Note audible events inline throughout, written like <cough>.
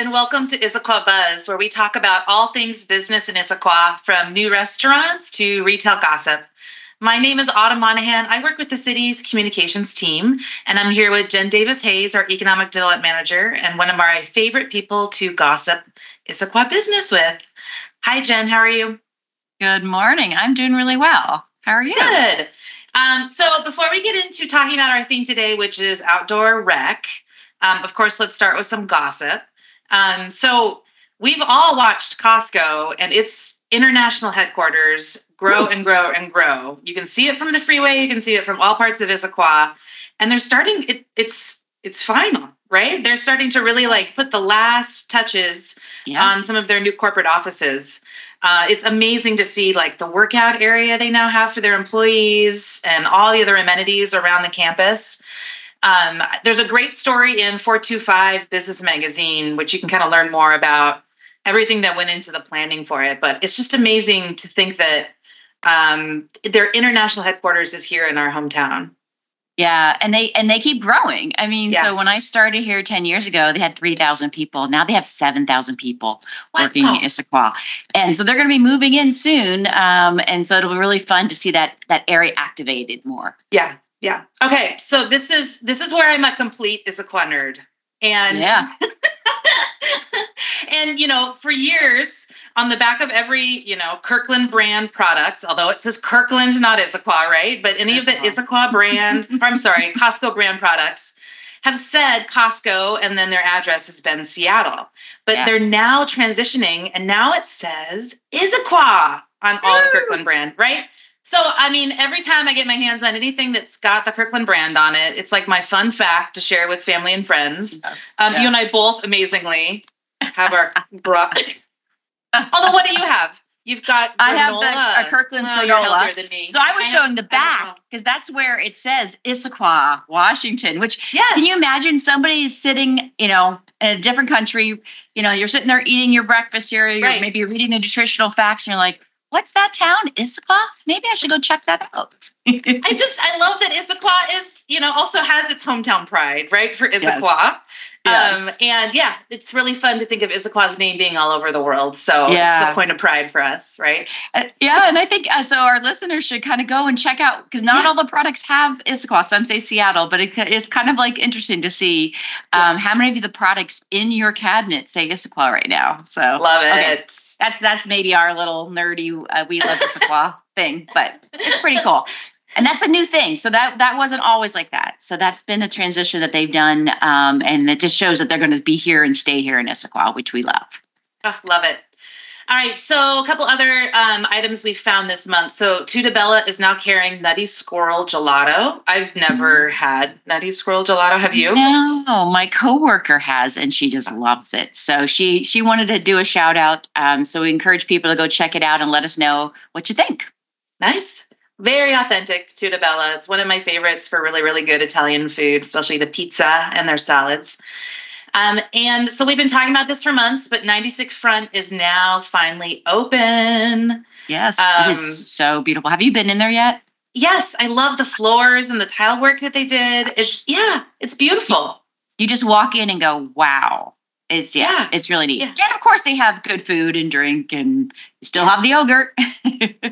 and welcome to Issaquah Buzz, where we talk about all things business in Issaquah, from new restaurants to retail gossip. My name is Autumn Monahan. I work with the city's communications team, and I'm here with Jen Davis Hayes, our economic development manager, and one of my favorite people to gossip Issaquah business with. Hi, Jen. How are you? Good morning. I'm doing really well. How are you? Good. Um, so, before we get into talking about our theme today, which is outdoor rec, um, of course, let's start with some gossip. Um, so, we've all watched Costco and its international headquarters grow and grow and grow. You can see it from the freeway, you can see it from all parts of Issaquah, and they're starting. It, it's it's final, right? They're starting to really like put the last touches yeah. on some of their new corporate offices. Uh, it's amazing to see like the workout area they now have for their employees and all the other amenities around the campus. Um, there's a great story in 425 Business Magazine, which you can kind of learn more about everything that went into the planning for it. But it's just amazing to think that um, their international headquarters is here in our hometown. Yeah, and they and they keep growing. I mean, yeah. so when I started here 10 years ago, they had 3,000 people. Now they have 7,000 people wow. working in Issaquah. And so they're going to be moving in soon. Um, and so it'll be really fun to see that that area activated more. Yeah. Yeah. Okay. So this is this is where I'm a complete Issaquah nerd. And yeah. <laughs> and you know, for years on the back of every, you know, Kirkland brand product, although it says Kirkland, not Issaquah, right? But any of the Issaquah brand, or <laughs> I'm sorry, Costco brand products have said Costco and then their address has been Seattle. But yeah. they're now transitioning and now it says Issaquah on all the Kirkland brand, right? So, I mean, every time I get my hands on anything that's got the Kirkland brand on it, it's like my fun fact to share with family and friends. Yes. Um, yes. You and I both amazingly have our <laughs> bra. Although, what do you have? You've got. Granola. I have the a Kirkland's oh, granola. So I was I showing have, the back because that's where it says Issaquah, Washington. Which yes. can you imagine somebody's sitting, you know, in a different country. You know, you're sitting there eating your breakfast here. You're, right. Maybe reading the nutritional facts, and you're like, what's that town? Issaquah? Maybe I should go check that out. I just I love that Issaquah is, you know, also has its hometown pride, right? For Issaquah. Yes. Yes. Um, and yeah, it's really fun to think of Issaquah's name being all over the world. So yeah. it's a point of pride for us, right? Uh, yeah, and I think uh, so. Our listeners should kind of go and check out because not yeah. all the products have Issaquah. Some say Seattle, but it, it's kind of like interesting to see um, yeah. how many of the products in your cabinet say Issaquah right now. So love it. Okay. That's that's maybe our little nerdy uh, we love Issaquah <laughs> thing, but it's pretty cool and that's a new thing. So that that wasn't always like that. So that's been a transition that they've done um, and it just shows that they're going to be here and stay here in Issaquah which we love. Oh, love it. All right so a couple other um, items we found this month. So Tutta Bella is now carrying nutty squirrel gelato. I've never mm-hmm. had nutty squirrel gelato. Have you? No my coworker has and she just loves it. So she she wanted to do a shout out um, so we encourage people to go check it out and let us know what you think. Nice very authentic Tutta Bella. It's one of my favorites for really, really good Italian food, especially the pizza and their salads. Um, and so we've been talking about this for months, but 96 Front is now finally open. Yes, um, it is um, so beautiful. Have you been in there yet? Yes, I love the floors and the tile work that they did. It's yeah, it's beautiful. You just walk in and go, wow. It's yeah, yeah. it's really neat. Yeah. And of course they have good food and drink and still have the yogurt. <laughs>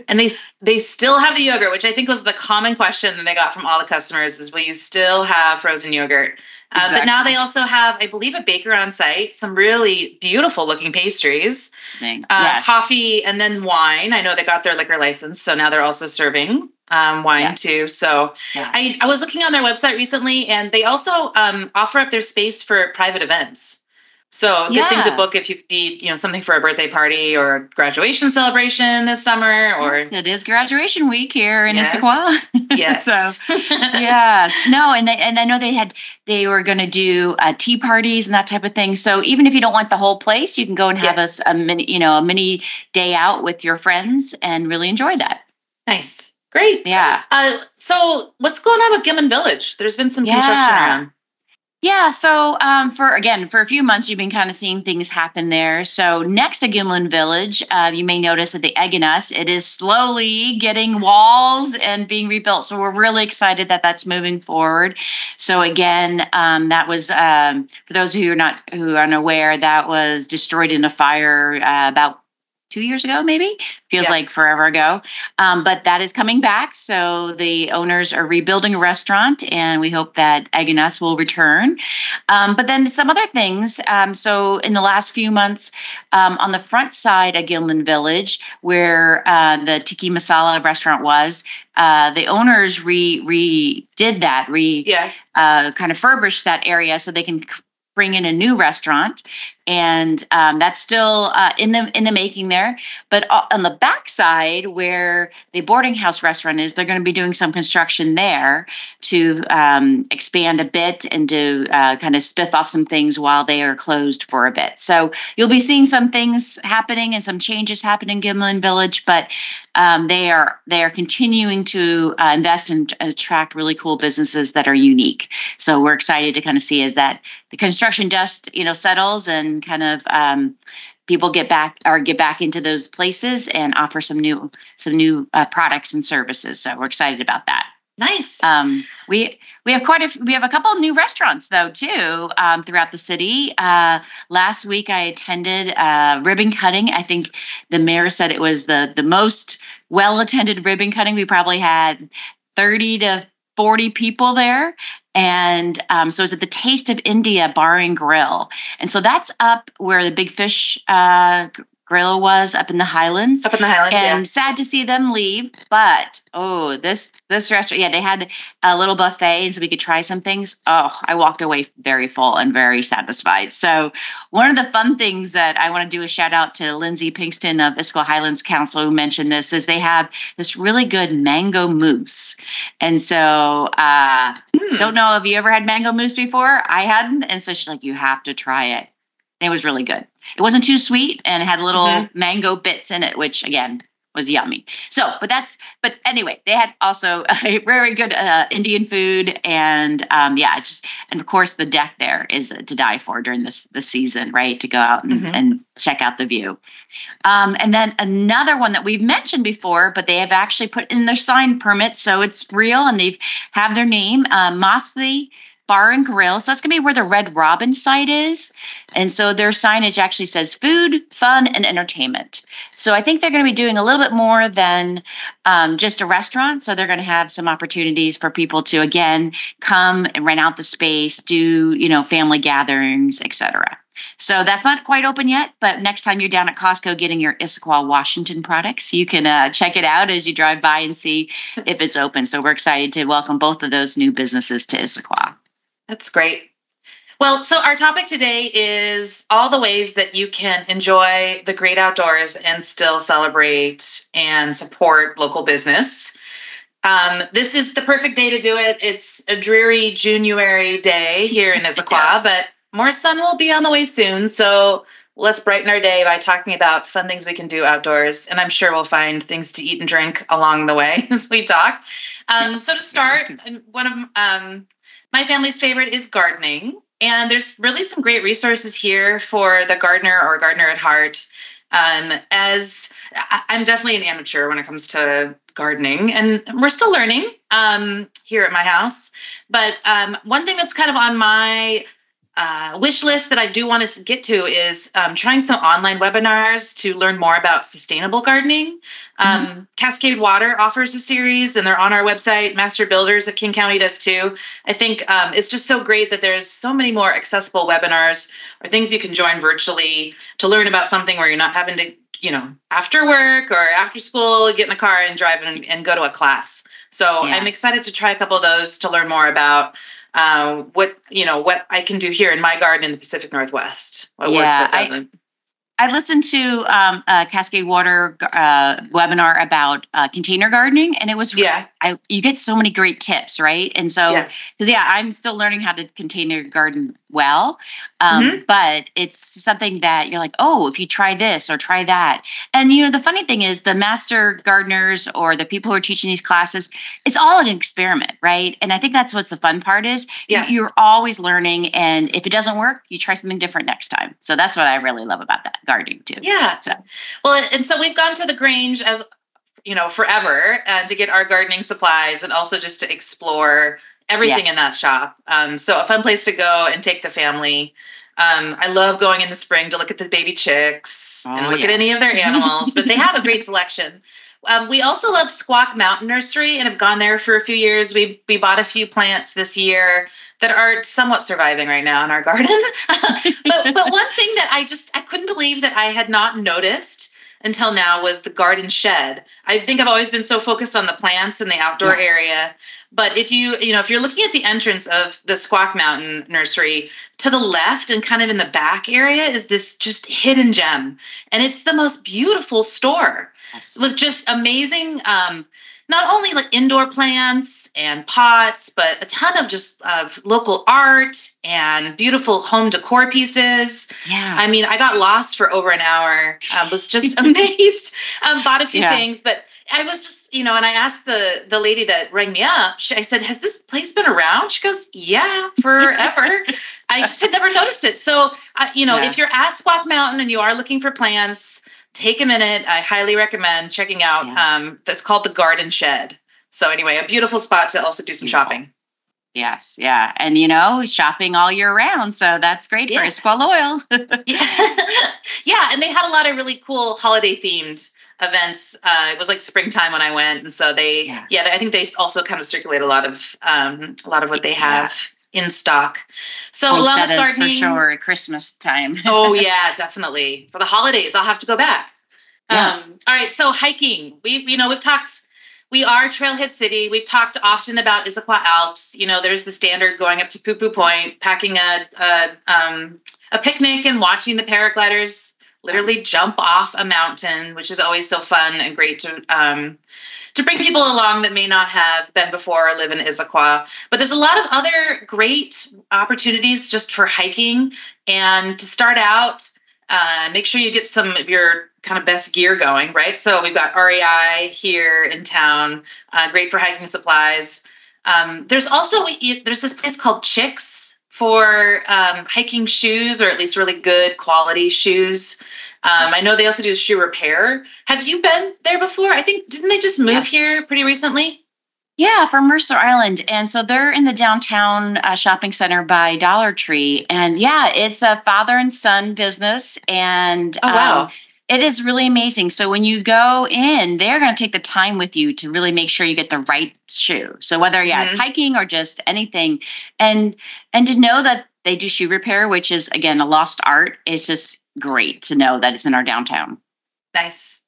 and they they still have the yogurt, which I think was the common question that they got from all the customers is will you still have frozen yogurt? Uh, exactly. But now they also have, I believe, a baker on site, some really beautiful looking pastries, uh, yes. coffee, and then wine. I know they got their liquor license, so now they're also serving um, wine yes. too. So yeah. I, I was looking on their website recently, and they also um, offer up their space for private events. So good yeah. thing to book if you need, you know, something for a birthday party or graduation celebration this summer. Or yes, it is graduation week here in yes. Issaquah. <laughs> Yes. so <laughs> yes, no, and they, and I know they had they were going to do uh, tea parties and that type of thing. So even if you don't want the whole place, you can go and have yeah. a, a mini, you know, a mini day out with your friends and really enjoy that. Nice. Great. Yeah. Uh, so what's going on with Gilman Village? There's been some yeah. construction around. Yeah. So um, for again, for a few months, you've been kind of seeing things happen there. So next to Gilman Village, uh, you may notice that the Egg and Us, it is slowly getting walls and being rebuilt. So we're really excited that that's moving forward. So again, um, that was um, for those who are not who are unaware, that was destroyed in a fire uh, about two years ago, maybe feels yeah. like forever ago. Um, but that is coming back. So the owners are rebuilding a restaurant, and we hope that Egg and Us will return. Um, but then some other things. Um, so in the last few months, um, on the front side of Gilman Village, where uh, the Tikka Masala restaurant was, uh, the owners re redid that, re yeah. uh, kind of furbished that area so they can bring in a new restaurant and um, that's still uh, in the in the making there. But on the backside, where the boarding house restaurant is, they're going to be doing some construction there to um, expand a bit and to uh, kind of spiff off some things while they are closed for a bit. So you'll be seeing some things happening and some changes happening in Gilman Village, but um, they are they are continuing to uh, invest and attract really cool businesses that are unique. So we're excited to kind of see as that the construction dust you know settles and kind of um, people get back or get back into those places and offer some new some new uh, products and services. So we're excited about that. Nice. Um, we we have quite a we have a couple new restaurants though too um, throughout the city. Uh, last week I attended uh, ribbon cutting. I think the mayor said it was the the most well attended ribbon cutting. We probably had thirty to 40 people there. And um, so it's at the Taste of India Bar and Grill. And so that's up where the Big Fish uh, Grill was up in the Highlands. Up in the Highlands, and yeah. sad to see them leave. But oh, this this restaurant, yeah, they had a little buffet, and so we could try some things. Oh, I walked away very full and very satisfied. So one of the fun things that I want to do a shout out to Lindsay Pinkston of Issaquah Highlands Council who mentioned this is they have this really good mango mousse, and so uh, hmm. don't know if you ever had mango mousse before. I hadn't, and so she's like, you have to try it. And it was really good. It wasn't too sweet and it had little mm-hmm. mango bits in it, which again was yummy. So, but that's, but anyway, they had also <laughs> a very good uh, Indian food, and um, yeah, it's just, and of course, the deck there is to die for during this the season, right? To go out and, mm-hmm. and check out the view. Um, and then another one that we've mentioned before, but they have actually put in their sign permit, so it's real, and they've have their name, uh, Mosley Bar and Grill. So that's going to be where the Red Robin site is. And so their signage actually says food, fun, and entertainment. So I think they're going to be doing a little bit more than um, just a restaurant. So they're going to have some opportunities for people to, again, come and rent out the space, do, you know, family gatherings, etc. So that's not quite open yet, but next time you're down at Costco getting your Issaquah, Washington products, you can uh, check it out as you drive by and see if it's open. So we're excited to welcome both of those new businesses to Issaquah. That's great. Well, so our topic today is all the ways that you can enjoy the great outdoors and still celebrate and support local business. Um, this is the perfect day to do it. It's a dreary January day here in <laughs> Issaquah, yes. but more sun will be on the way soon. So let's brighten our day by talking about fun things we can do outdoors. And I'm sure we'll find things to eat and drink along the way <laughs> as we talk. Um, so to start, one of um, my family's favorite is gardening. And there's really some great resources here for the gardener or gardener at heart. Um, as I'm definitely an amateur when it comes to gardening, and we're still learning um, here at my house. But um, one thing that's kind of on my uh, wish list that I do want to get to is um, trying some online webinars to learn more about sustainable gardening. Um, mm-hmm. Cascade Water offers a series, and they're on our website. Master Builders of King County does too. I think um, it's just so great that there's so many more accessible webinars or things you can join virtually to learn about something where you're not having to, you know, after work or after school, get in the car and drive and, and go to a class. So yeah. I'm excited to try a couple of those to learn more about uh, what you know what I can do here in my garden in the Pacific Northwest. What yeah, works, what doesn't. I, I listened to um, a Cascade Water uh, webinar about uh, container gardening, and it was really, yeah. I, you get so many great tips, right? And so because yeah. yeah. I'm still learning how to container garden well. Um, mm-hmm. But it's something that you're like, oh, if you try this or try that. And, you know, the funny thing is the master gardeners or the people who are teaching these classes, it's all an experiment, right? And I think that's what's the fun part is yeah. you're always learning. And if it doesn't work, you try something different next time. So that's what I really love about that gardening too. Yeah. So. Well, and so we've gone to the Grange as you know forever uh, to get our gardening supplies and also just to explore everything yeah. in that shop. Um, so a fun place to go and take the family. Um, I love going in the spring to look at the baby chicks oh, and look yeah. at any of their animals, but they have a great selection. Um, we also love Squak Mountain Nursery and have gone there for a few years. We we bought a few plants this year that are somewhat surviving right now in our <laughs> garden. but but one thing that I just I couldn't believe that I had not noticed until now was the garden shed. I think I've always been so focused on the plants in the outdoor yes. area. But if you, you know, if you're looking at the entrance of the Squak Mountain Nursery, to the left and kind of in the back area is this just hidden gem. And it's the most beautiful store yes. with just amazing um, not only like indoor plants and pots, but a ton of just of local art and beautiful home decor pieces. Yeah. I mean, I got lost for over an hour. Um, was just <laughs> amazed. Um, bought a few yeah. things, but I was just, you know, and I asked the the lady that rang me up. She, I said, "Has this place been around?" She goes, "Yeah, forever." <laughs> I just had never noticed it. So, uh, you know, yeah. if you're at Squak Mountain and you are looking for plants, take a minute. I highly recommend checking out. Yes. Um, that's called the Garden Shed. So anyway, a beautiful spot to also do some beautiful. shopping. Yes, yeah, and you know, shopping all year round, so that's great yeah. for Issaquah Oil. <laughs> yeah. <laughs> yeah, and they had a lot of really cool holiday themed events. Uh, it was like springtime when I went, and so they, yeah. yeah, I think they also kind of circulate a lot of um, a lot of what they have in stock. So along with gardening, for sure, Christmas time. <laughs> oh yeah, definitely for the holidays. I'll have to go back. Yes. Um, all right. So hiking, we you know we've talked. We are Trailhead City. We've talked often about Issaquah Alps. You know, there's the standard going up to Poo Poo Point, packing a a, um, a picnic and watching the paragliders literally jump off a mountain, which is always so fun and great to um, to bring people along that may not have been before or live in Issaquah. But there's a lot of other great opportunities just for hiking. And to start out, uh, make sure you get some of your kind of best gear going, right? So we've got REI here in town, uh, great for hiking supplies. Um, there's also there's this place called Chicks for um, hiking shoes, or at least really good quality shoes. Um, I know they also do shoe repair. Have you been there before? I think didn't they just move yes. here pretty recently? Yeah, from Mercer Island, and so they're in the downtown uh, shopping center by Dollar Tree, and yeah, it's a father and son business, and oh wow. Um, it is really amazing. So when you go in, they're going to take the time with you to really make sure you get the right shoe. So whether yeah, mm-hmm. it's hiking or just anything, and and to know that they do shoe repair, which is again a lost art, It's just great to know that it's in our downtown. Nice.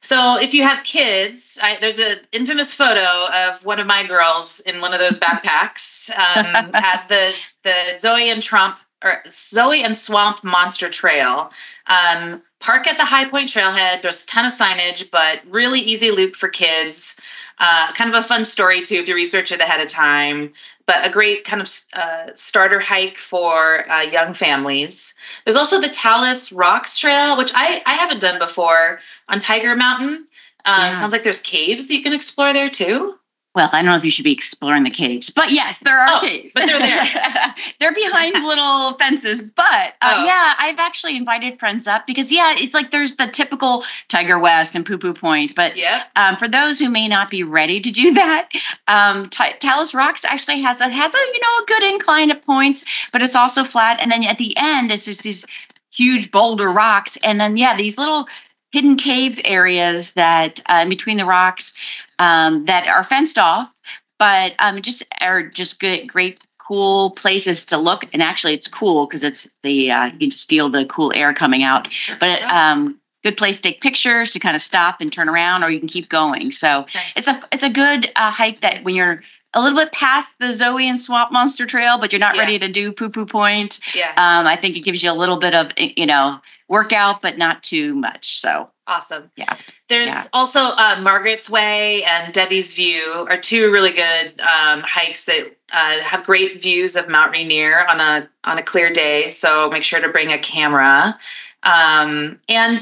So if you have kids, I, there's an infamous photo of one of my girls in one of those backpacks um, <laughs> at the the Zoe and Trump or Zoe and Swamp Monster Trail. Um, park at the High Point Trailhead. There's a ton of signage, but really easy loop for kids. Uh, kind of a fun story too if you research it ahead of time but a great kind of uh, starter hike for uh, young families. There's also the Talus Rocks Trail, which I, I haven't done before on Tiger Mountain. Um, yeah. Sounds like there's caves that you can explore there too. Well, I don't know if you should be exploring the caves, but yes, there are oh, caves. But they're there. <laughs> they're behind <laughs> little fences. But uh, oh. yeah, I've actually invited friends up because yeah, it's like there's the typical Tiger West and Poo Poo Point. But yeah, um, for those who may not be ready to do that, um, T- Talus Rocks actually has a has a you know a good incline at points, but it's also flat. And then at the end, it's just these huge boulder rocks, and then yeah, these little hidden cave areas that uh, in between the rocks um, that are fenced off, but um, just are just good, great, cool places to look. And actually, it's cool because it's the uh, you can just feel the cool air coming out. But um, good place to take pictures to kind of stop and turn around, or you can keep going. So nice. it's a it's a good uh, hike that when you're a little bit past the Zoe and Swamp Monster Trail, but you're not yeah. ready to do Poo Poo Point. Yeah. Um, I think it gives you a little bit of you know workout, but not too much. So Awesome. Yeah. There's yeah. also uh, Margaret's Way and Debbie's View are two really good um, hikes that uh, have great views of Mount Rainier on a on a clear day. So make sure to bring a camera. Um, and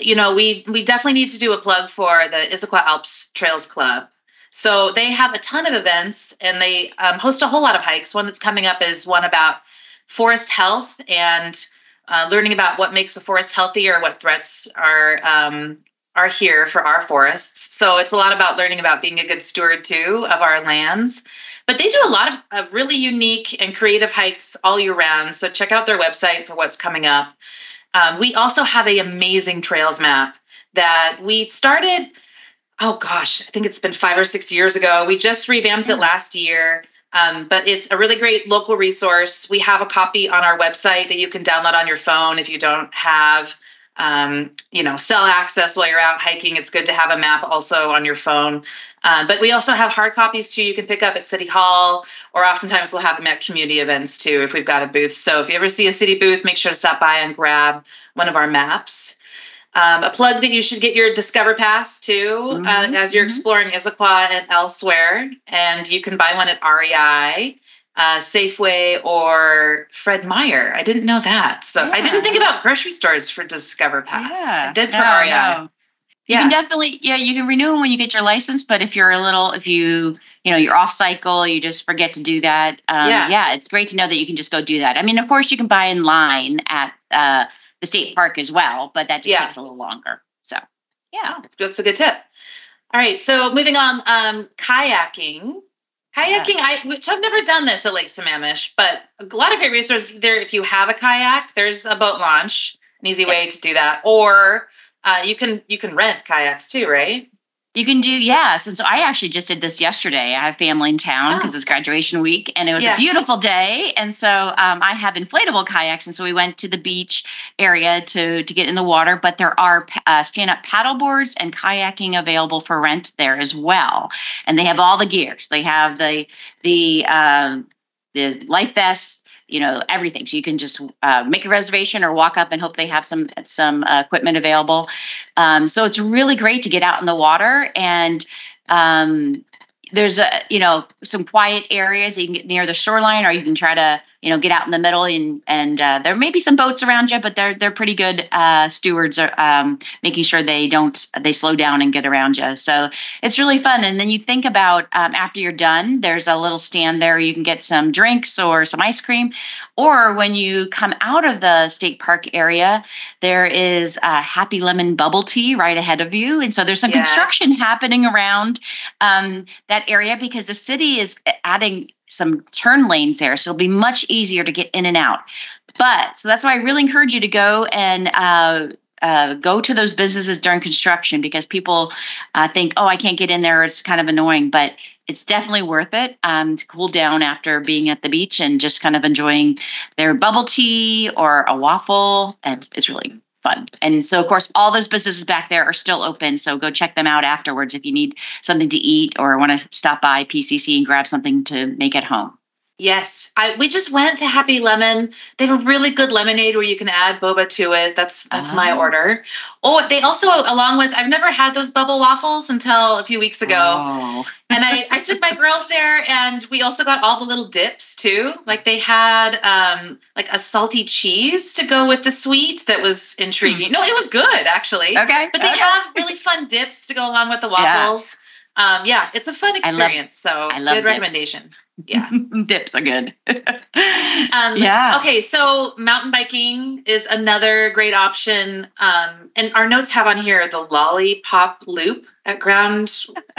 you know, we we definitely need to do a plug for the Issaquah Alps Trails Club. So they have a ton of events and they um, host a whole lot of hikes. One that's coming up is one about forest health and uh, learning about what makes a forest healthy or what threats are um, are here for our forests. So it's a lot about learning about being a good steward too of our lands. But they do a lot of, of really unique and creative hikes all year round. So check out their website for what's coming up. Um, we also have a amazing trails map that we started. Oh gosh, I think it's been five or six years ago. We just revamped it last year. Um, but it's a really great local resource. We have a copy on our website that you can download on your phone if you don't have, um, you know, cell access while you're out hiking. It's good to have a map also on your phone. Um, but we also have hard copies too. You can pick up at City Hall, or oftentimes we'll have them at community events too if we've got a booth. So if you ever see a city booth, make sure to stop by and grab one of our maps. Um, a plug that you should get your Discover Pass too uh, mm-hmm. uh, as you're mm-hmm. exploring Issaquah and elsewhere. And you can buy one at REI, uh, Safeway, or Fred Meyer. I didn't know that. So yeah. I didn't think about grocery stores for Discover Pass. Yeah. I did for no, REI. No. You yeah. can definitely, yeah, you can renew them when you get your license. But if you're a little, if you, you know, you're off cycle, you just forget to do that. Um, yeah. yeah, it's great to know that you can just go do that. I mean, of course, you can buy in line at uh, the state park as well, but that just yeah. takes a little longer. So, yeah, oh, that's a good tip. All right, so moving on, um, kayaking. Kayaking, yes. I which I've never done this at Lake Sammamish, but a lot of great resources there. If you have a kayak, there's a boat launch, an easy yes. way to do that, or uh, you can you can rent kayaks too, right? You can do, yes. And so I actually just did this yesterday. I have family in town because oh. it's graduation week and it was yeah. a beautiful day. And so um, I have inflatable kayaks. And so we went to the beach area to, to get in the water, but there are uh, stand up paddle boards and kayaking available for rent there as well. And they have all the gears. They have the, the, um, the life vests, you know everything. So you can just uh, make a reservation or walk up and hope they have some some uh, equipment available. Um, so it's really great to get out in the water and um, there's a you know some quiet areas you can get near the shoreline or you can try to you know get out in the middle and and uh, there may be some boats around you but they're they're pretty good uh, stewards are um, making sure they don't they slow down and get around you. So it's really fun. And then you think about um, after you're done there's a little stand there. You can get some drinks or some ice cream. Or when you come out of the state park area there is a happy lemon bubble tea right ahead of you. And so there's some yes. construction happening around um, that area because the city is adding some turn lanes there. So it'll be much easier to get in and out. But so that's why I really encourage you to go and uh, uh, go to those businesses during construction because people uh, think, oh, I can't get in there. It's kind of annoying, but it's definitely worth it um, to cool down after being at the beach and just kind of enjoying their bubble tea or a waffle. And it's really fun. And so, of course, all those businesses back there are still open. So go check them out afterwards if you need something to eat or want to stop by PCC and grab something to make at home. Yes, I we just went to Happy Lemon. They have a really good lemonade where you can add boba to it. That's that's my ah. order. Oh, they also along with I've never had those bubble waffles until a few weeks ago. Oh. <laughs> and I I took my girls there and we also got all the little dips too. Like they had um like a salty cheese to go with the sweet that was intriguing. Hmm. No, it was good actually. Okay. But they okay. have really fun dips to go along with the waffles. Yeah. Um, yeah, it's a fun experience. I love, so I love good dips. recommendation. Yeah, <laughs> dips are good. <laughs> um, yeah. Okay, so mountain biking is another great option. Um, and our notes have on here the lollipop loop at Grand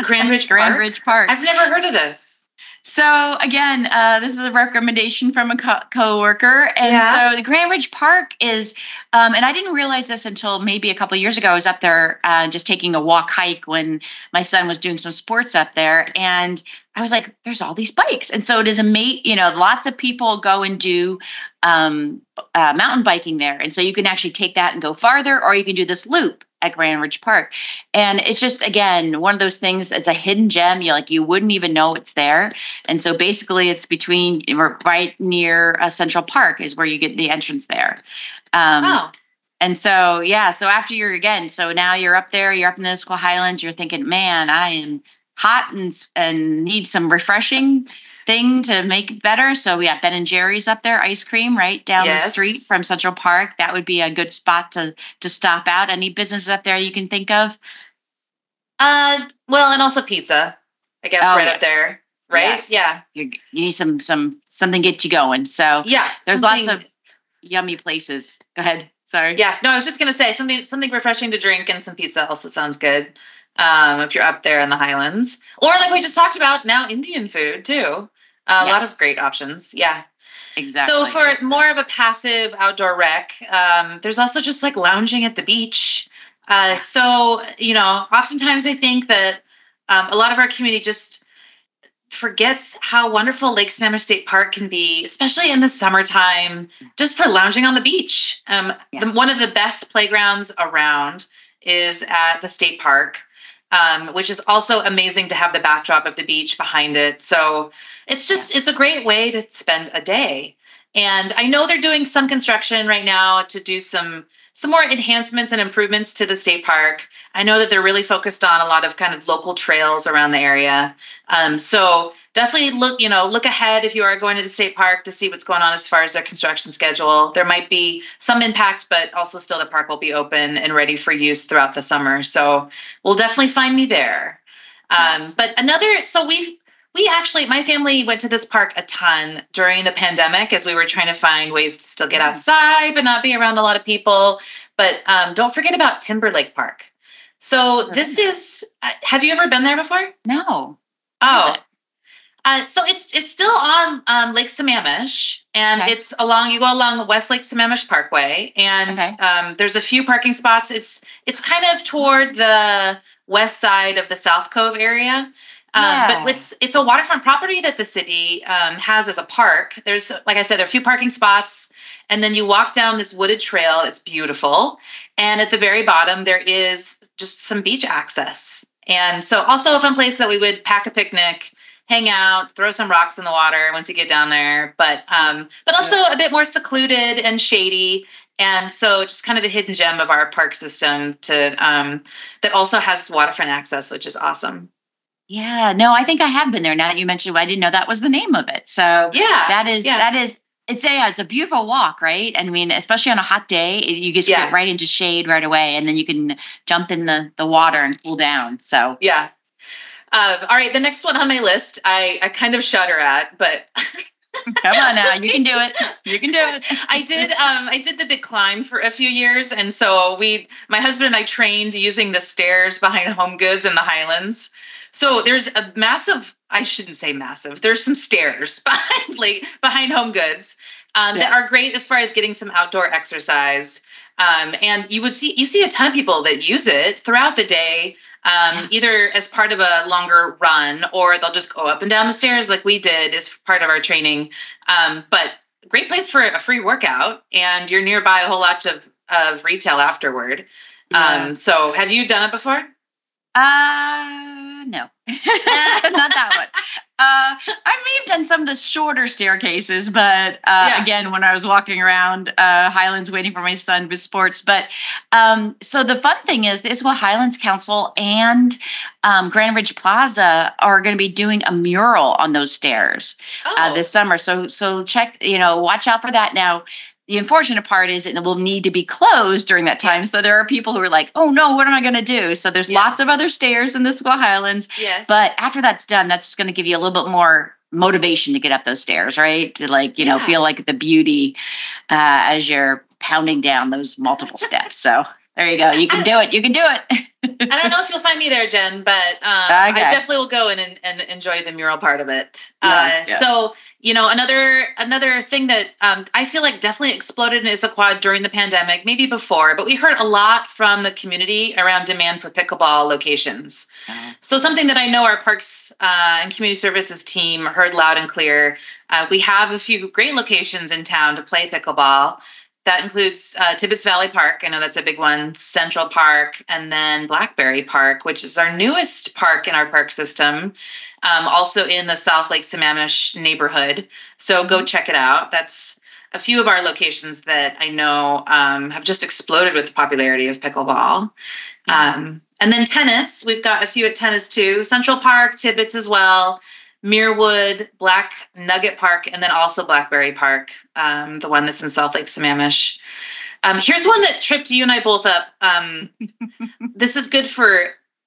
Grand Ridge <laughs> Grand Ridge Park. I've never heard of this. So again, uh, this is a recommendation from a co- coworker, and yeah. so the Grand Ridge Park is, um, and I didn't realize this until maybe a couple years ago. I was up there uh, just taking a walk hike when my son was doing some sports up there, and I was like, "There's all these bikes," and so it is a mate. You know, lots of people go and do um, uh, mountain biking there, and so you can actually take that and go farther, or you can do this loop at Grand Ridge Park. And it's just again one of those things. It's a hidden gem. You like you wouldn't even know it's there. And so basically, it's between right near uh, Central Park is where you get the entrance there. Um, oh. And so, yeah, so after you're again, so now you're up there, you're up in the Issaquah Highlands, you're thinking, man, I am hot and and need some refreshing thing to make better. So we got Ben and Jerry's up there, ice cream right down yes. the street from Central Park. That would be a good spot to to stop out. Any businesses up there you can think of? Uh, well, and also pizza, I guess, oh, right up there, right? Yes. Yeah, you you need some some something get you going. So yeah, there's lots of yummy places. Go ahead. Sorry. Yeah, no, I was just gonna say something something refreshing to drink and some pizza also sounds good um, if you're up there in the Highlands. Or like we just talked about, now Indian food too. Uh, yes. A lot of great options. Yeah. Exactly. So for exactly. more of a passive outdoor rec, um, there's also just like lounging at the beach. Uh, so you know, oftentimes I think that um, a lot of our community just forgets how wonderful Lake Sammamish State Park can be, especially in the summertime, just for lounging on the beach. Um, yeah. the, one of the best playgrounds around is at the state park um, which is also amazing to have the backdrop of the beach behind it. So it's just, it's a great way to spend a day. And I know they're doing some construction right now to do some some more enhancements and improvements to the state park. I know that they're really focused on a lot of kind of local trails around the area. Um, so definitely look, you know, look ahead if you are going to the state park to see what's going on as far as their construction schedule. There might be some impact, but also still the park will be open and ready for use throughout the summer. So we'll definitely find me there. Um, yes. But another, so we've we actually my family went to this park a ton during the pandemic as we were trying to find ways to still get outside but not be around a lot of people but um, don't forget about timberlake park so this is uh, have you ever been there before no oh uh, so it's it's still on um, Lake Sammamish, and okay. it's along. You go along the West Lake Sammamish Parkway, and okay. um, there's a few parking spots. It's it's kind of toward the west side of the South Cove area. Um, yeah. But it's it's a waterfront property that the city um, has as a park. There's, like I said, there are a few parking spots, and then you walk down this wooded trail. It's beautiful, and at the very bottom there is just some beach access. And so, also a fun place that we would pack a picnic, hang out, throw some rocks in the water once you get down there. But um, but also a bit more secluded and shady. And so, just kind of a hidden gem of our park system to um, that also has waterfront access, which is awesome. Yeah, no, I think I have been there. Now that you mentioned, I didn't know that was the name of it. So yeah, that is yeah. that is it's a yeah, it's a beautiful walk, right? I mean, especially on a hot day, you just yeah. get right into shade right away, and then you can jump in the the water and cool down. So yeah. Uh, all right, the next one on my list, I I kind of shudder at, but. <laughs> Come on now, you can do it. You can do it. I did um I did the big climb for a few years and so we my husband and I trained using the stairs behind Home Goods in the Highlands. So there's a massive, I shouldn't say massive, there's some stairs <laughs> behind like behind home goods um, yeah. that are great as far as getting some outdoor exercise. Um, and you would see you see a ton of people that use it throughout the day, um, either as part of a longer run or they'll just go up and down the stairs like we did as part of our training. Um, but great place for a free workout, and you're nearby a whole lot of of retail afterward. Yeah. Um, so have you done it before? Uh no, <laughs> not that one. Uh, I may have done some of the shorter staircases, but uh, yeah. again, when I was walking around uh, Highlands waiting for my son with sports. But um, so the fun thing is, the Issaquah Highlands Council and um, Grand Ridge Plaza are going to be doing a mural on those stairs uh, oh. this summer. So so check, you know, watch out for that. Now, the unfortunate part is it will need to be closed during that time. So there are people who are like, oh no, what am I going to do? So there's yeah. lots of other stairs in the Issaquah Highlands. Yes. But after that's done, that's going to give you a little bit more motivation to get up those stairs, right? To like, you yeah. know, feel like the beauty uh, as you're pounding down those multiple steps. So there you go. You can do it. You can do it. I don't know if you'll find me there, Jen, but um, okay. I definitely will go in and, and, enjoy the mural part of it. Yes, uh, yes. So you know another another thing that um, i feel like definitely exploded in issaquah during the pandemic maybe before but we heard a lot from the community around demand for pickleball locations uh-huh. so something that i know our parks uh, and community services team heard loud and clear uh, we have a few great locations in town to play pickleball that includes uh, Tibbetts Valley Park. I know that's a big one. Central Park, and then Blackberry Park, which is our newest park in our park system um, also in the South Lake Sammamish neighborhood. So go mm-hmm. check it out. That's a few of our locations that I know um, have just exploded with the popularity of pickleball. Um, and then tennis, we've got a few at tennis too. Central Park, Tibbetts as well, Muirwood, Black Nugget Park, and then also Blackberry Park, um, the one that's in South Lake Sammamish. Um, here's one that tripped you and I both up. Um, <laughs> this is good for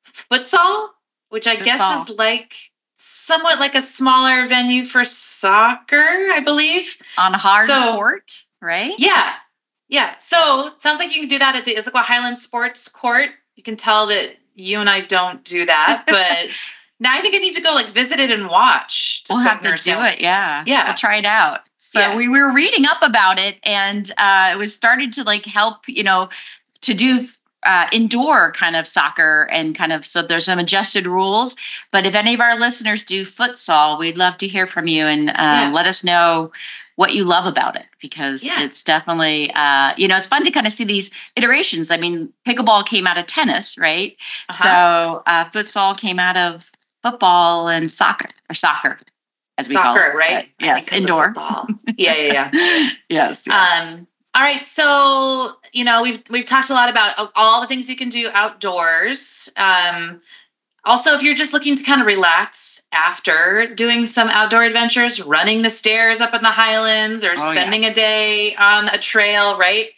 futsal, which I futsal. guess is like somewhat like a smaller venue for soccer, I believe. On a hard so, court, right? Yeah. Yeah. So sounds like you can do that at the Issaquah Highland Sports Court. You can tell that you and I don't do that, <laughs> but now I think I need to go like visit it and watch. we'll have to do it. Yeah. Yeah. We'll try it out. So yeah. we were reading up about it and uh, it was started to like help, you know, to do uh, indoor kind of soccer and kind of so there's some adjusted rules. But if any of our listeners do futsal, we'd love to hear from you and uh, yeah. let us know what you love about it because yeah. it's definitely uh, you know it's fun to kind of see these iterations. I mean, pickleball came out of tennis, right? Uh-huh. So uh, futsal came out of football and soccer or soccer as we soccer, call it. right? yes, indoor. <laughs> yeah, yeah, yeah. yes, yes. Um, all right, so you know we've we've talked a lot about all the things you can do outdoors. Um, also, if you're just looking to kind of relax after doing some outdoor adventures, running the stairs up in the Highlands or oh, spending yeah. a day on a trail, right?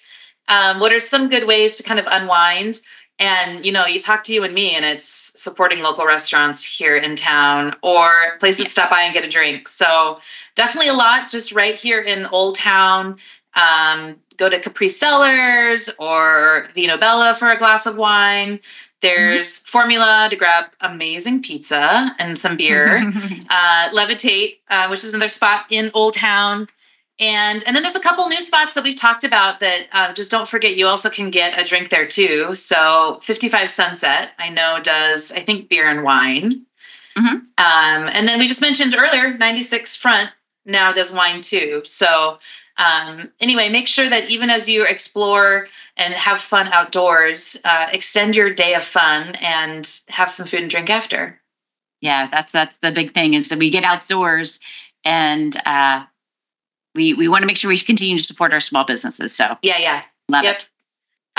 Um, what are some good ways to kind of unwind? And you know you talk to you and me and it's supporting local restaurants here in town or places yes. to stop by and get a drink. So definitely a lot just right here in old town. Um, go to capri cellars or vino bella for a glass of wine. There's mm-hmm. formula to grab amazing pizza and some beer. <laughs> Uh, levitate uh, which is another spot in old town and and then there's a couple new spots that we've talked about that uh, just don't forget you also can get a drink there too. So 55 Sunset I know does I think beer and wine. Mm-hmm. Um, and then we just mentioned earlier 96 Front now does wine too. So um, anyway, make sure that even as you explore and have fun outdoors, uh, extend your day of fun and have some food and drink after. Yeah, that's that's the big thing is that we get outdoors and uh, we we want to make sure we continue to support our small businesses. So yeah, yeah, love yep. it.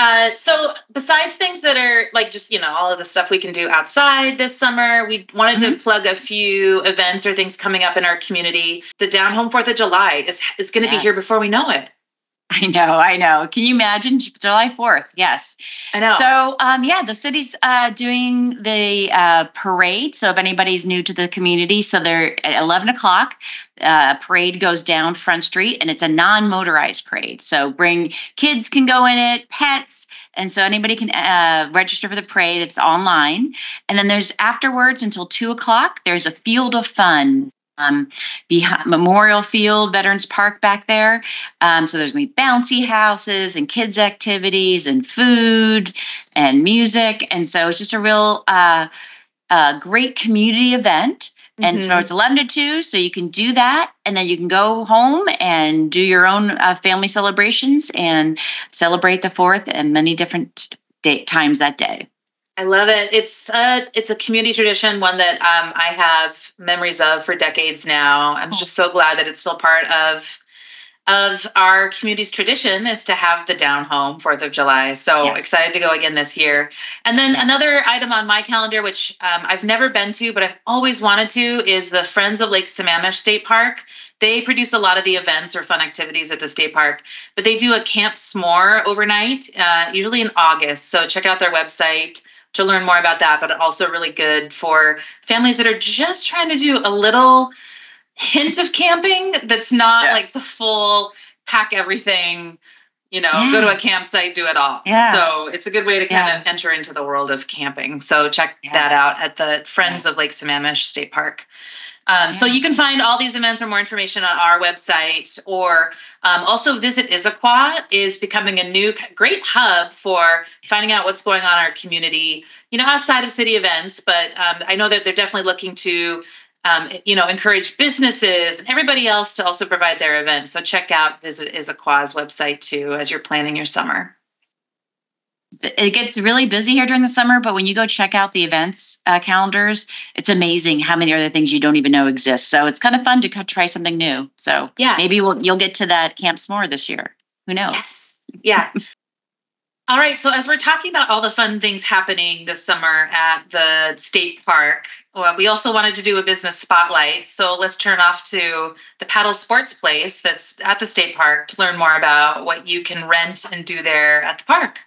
Uh, so besides things that are like just you know all of the stuff we can do outside this summer, we wanted mm-hmm. to plug a few events or things coming up in our community. The Down Home Fourth of July is is going to yes. be here before we know it. <laughs> I know, I know. Can you imagine July 4th? Yes. I know. So, um, yeah, the city's uh, doing the uh, parade. So, if anybody's new to the community, so they're at 11 o'clock, uh, parade goes down Front Street and it's a non motorized parade. So, bring kids can go in it, pets. And so, anybody can uh, register for the parade. It's online. And then there's afterwards until 2 o'clock, there's a field of fun um, behind Memorial Field, Veterans Park back there. Um, so there's gonna be bouncy houses and kids activities and food and music, and so it's just a real uh, uh, great community event. And mm-hmm. so it's 11 to 2, so you can do that. And then you can go home and do your own uh, family celebrations and celebrate the 4th and many different day- times that day. I love it. It's a it's a community tradition, one that um, I have memories of for decades now. I'm just so glad that it's still part of of our community's tradition is to have the down home Fourth of July. So yes. excited to go again this year. And then another item on my calendar, which um, I've never been to, but I've always wanted to, is the Friends of Lake Sammamish State Park. They produce a lot of the events or fun activities at the state park, but they do a Camp S'more overnight, uh, usually in August. So check out their website to learn more about that, but also really good for families that are just trying to do a little hint of camping that's not yeah. like the full pack everything, you know, yeah. go to a campsite, do it all. Yeah. So it's a good way to kind yeah. of enter into the world of camping. So check that out at the Friends of Lake Sammamish State Park. Um, so you can find all these events or more information on our website, or um, also visit Issaquah is becoming a new great hub for finding out what's going on in our community. You know, outside of city events, but um, I know that they're definitely looking to, um, you know, encourage businesses and everybody else to also provide their events. So check out visit Issaquah's website too as you're planning your summer. It gets really busy here during the summer, but when you go check out the events uh, calendars, it's amazing how many other things you don't even know exist. So it's kind of fun to try something new. So yeah, maybe we'll, you'll get to that Camp S'more this year. Who knows? Yes. Yeah. <laughs> all right. So as we're talking about all the fun things happening this summer at the state park, well, we also wanted to do a business spotlight. So let's turn off to the paddle sports place that's at the state park to learn more about what you can rent and do there at the park.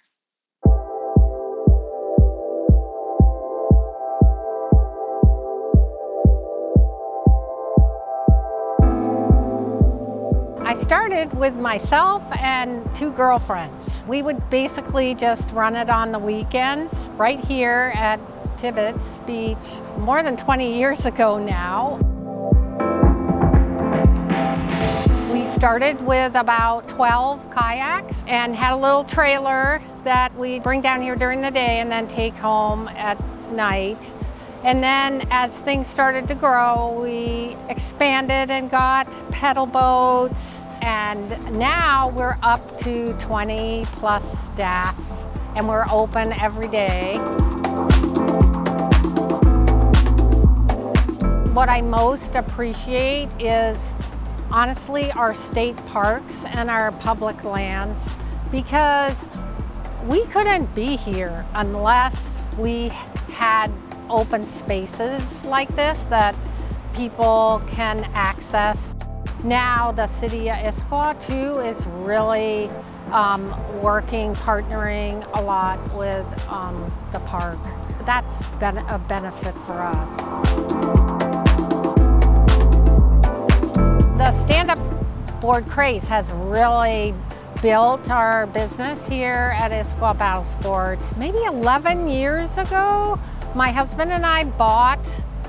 I started with myself and two girlfriends. We would basically just run it on the weekends right here at Tibbetts Beach more than 20 years ago now. We started with about 12 kayaks and had a little trailer that we bring down here during the day and then take home at night. And then as things started to grow, we expanded and got pedal boats and now we're up to 20 plus staff and we're open every day. What I most appreciate is honestly our state parks and our public lands because we couldn't be here unless we had open spaces like this that people can access now the city of Issaquah too is really um, working, partnering a lot with um, the park. That's been a benefit for us. The stand-up board craze has really built our business here at Issaquah Paddle Sports. Maybe 11 years ago, my husband and I bought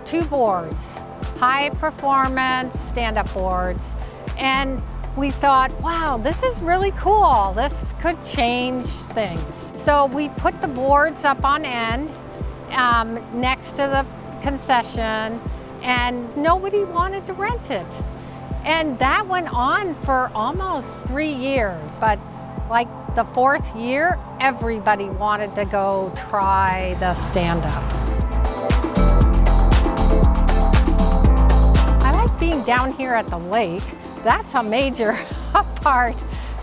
two boards high performance stand-up boards. And we thought, wow, this is really cool. This could change things. So we put the boards up on end um, next to the concession and nobody wanted to rent it. And that went on for almost three years. But like the fourth year, everybody wanted to go try the stand-up. Being down here at the lake, that's a major <laughs> part,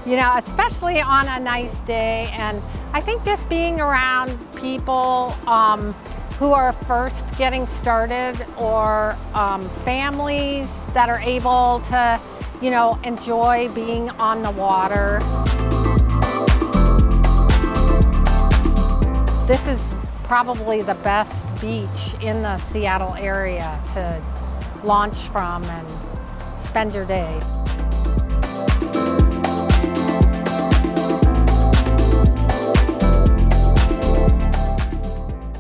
you know, especially on a nice day. And I think just being around people um, who are first getting started or um, families that are able to, you know, enjoy being on the water. This is probably the best beach in the Seattle area to launch from and spend your day.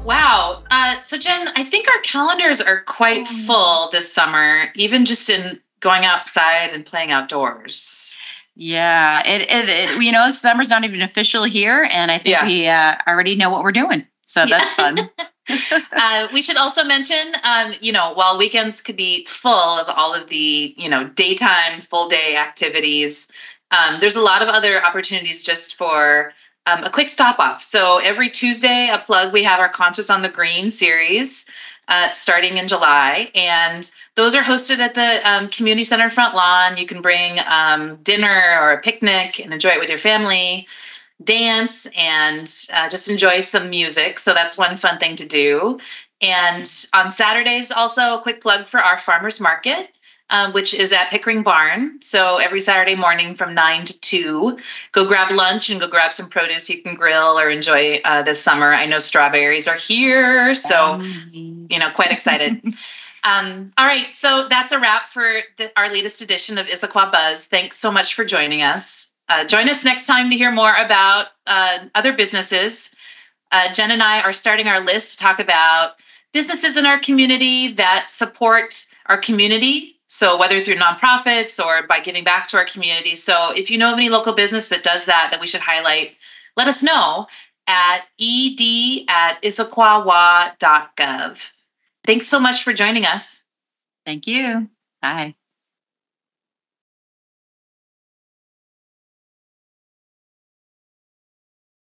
Wow. Uh, so, Jen, I think our calendars are quite mm. full this summer, even just in going outside and playing outdoors. Yeah, it, it, it you know, summer's not even official here, and I think yeah. we uh, already know what we're doing. So that's yeah. <laughs> fun. <laughs> uh, we should also mention, um, you know, while weekends could be full of all of the, you know, daytime, full day activities, um, there's a lot of other opportunities just for um, a quick stop off. So every Tuesday, a plug, we have our Concerts on the Green series. Uh, starting in July. And those are hosted at the um, community center front lawn. You can bring um, dinner or a picnic and enjoy it with your family dance and uh, just enjoy some music. So that's one fun thing to do. And on Saturdays, also a quick plug for our farmers market. Um, which is at Pickering Barn. So every Saturday morning from 9 to 2, go grab lunch and go grab some produce you can grill or enjoy uh, this summer. I know strawberries are here, so, you know, quite excited. <laughs> um, all right, so that's a wrap for the, our latest edition of Issaquah Buzz. Thanks so much for joining us. Uh, join us next time to hear more about uh, other businesses. Uh, Jen and I are starting our list to talk about businesses in our community that support our community. So, whether through nonprofits or by giving back to our community. So, if you know of any local business that does that, that we should highlight, let us know at ed at issaquahwa.gov. Thanks so much for joining us. Thank you. Bye.